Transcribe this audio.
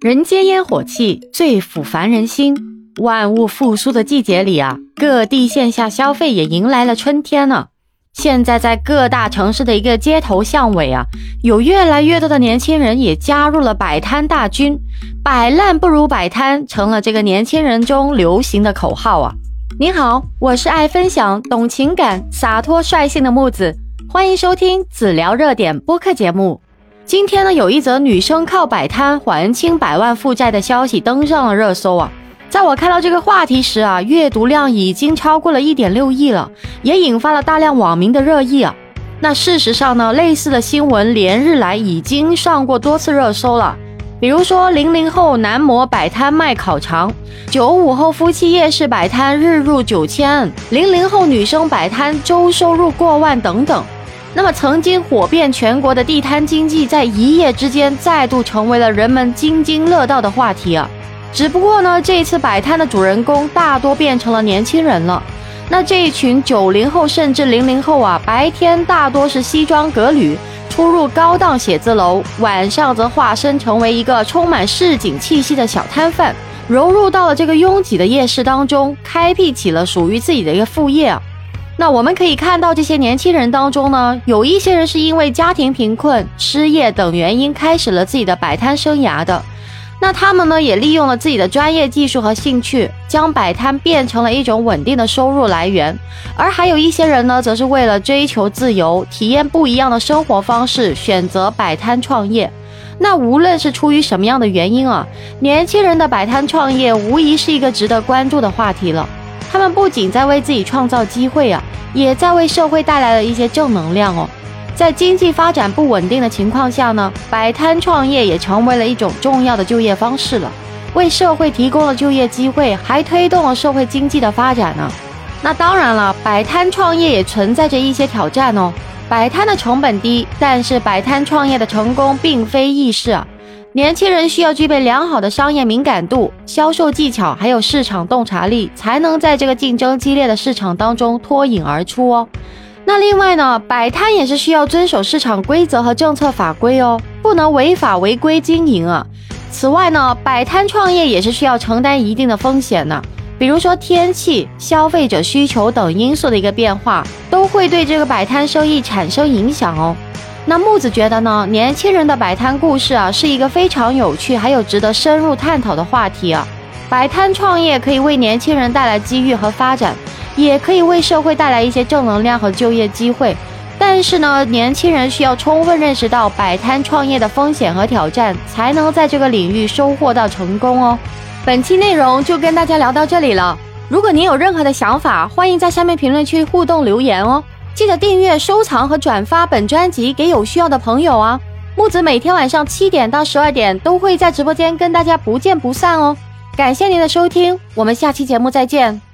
人间烟火气最抚凡人心，万物复苏的季节里啊，各地线下消费也迎来了春天呢。现在在各大城市的一个街头巷尾啊，有越来越多的年轻人也加入了摆摊大军，摆烂不如摆摊成了这个年轻人中流行的口号啊。您好，我是爱分享、懂情感、洒脱率性的木子，欢迎收听子聊热点播客节目。今天呢，有一则女生靠摆摊还清百万负债的消息登上了热搜啊！在我看到这个话题时啊，阅读量已经超过了一点六亿了，也引发了大量网民的热议啊。那事实上呢，类似的新闻连日来已经上过多次热搜了，比如说零零后男模摆摊卖烤肠，九五后夫妻夜市摆摊日入九千，零零后女生摆摊周收入过万等等。那么，曾经火遍全国的地摊经济，在一夜之间再度成为了人们津津乐道的话题啊！只不过呢，这次摆摊的主人公大多变成了年轻人了。那这一群九零后甚至零零后啊，白天大多是西装革履出入高档写字楼，晚上则化身成为一个充满市井气息的小摊贩，融入到了这个拥挤的夜市当中，开辟起了属于自己的一个副业啊！那我们可以看到，这些年轻人当中呢，有一些人是因为家庭贫困、失业等原因开始了自己的摆摊生涯的。那他们呢，也利用了自己的专业技术和兴趣，将摆摊变成了一种稳定的收入来源。而还有一些人呢，则是为了追求自由、体验不一样的生活方式，选择摆摊创业。那无论是出于什么样的原因啊，年轻人的摆摊创业无疑是一个值得关注的话题了。他们不仅在为自己创造机会啊，也在为社会带来了一些正能量哦。在经济发展不稳定的情况下呢，摆摊创业也成为了一种重要的就业方式了，为社会提供了就业机会，还推动了社会经济的发展呢。那当然了，摆摊创业也存在着一些挑战哦。摆摊的成本低，但是摆摊创业的成功并非易事啊。年轻人需要具备良好的商业敏感度、销售技巧，还有市场洞察力，才能在这个竞争激烈的市场当中脱颖而出哦。那另外呢，摆摊也是需要遵守市场规则和政策法规哦，不能违法违规经营啊。此外呢，摆摊创业也是需要承担一定的风险的，比如说天气、消费者需求等因素的一个变化，都会对这个摆摊生意产生影响哦。那木子觉得呢，年轻人的摆摊故事啊，是一个非常有趣还有值得深入探讨的话题啊。摆摊创业可以为年轻人带来机遇和发展，也可以为社会带来一些正能量和就业机会。但是呢，年轻人需要充分认识到摆摊创业的风险和挑战，才能在这个领域收获到成功哦。本期内容就跟大家聊到这里了。如果您有任何的想法，欢迎在下面评论区互动留言哦。记得订阅、收藏和转发本专辑给有需要的朋友啊！木子每天晚上七点到十二点都会在直播间跟大家不见不散哦。感谢您的收听，我们下期节目再见。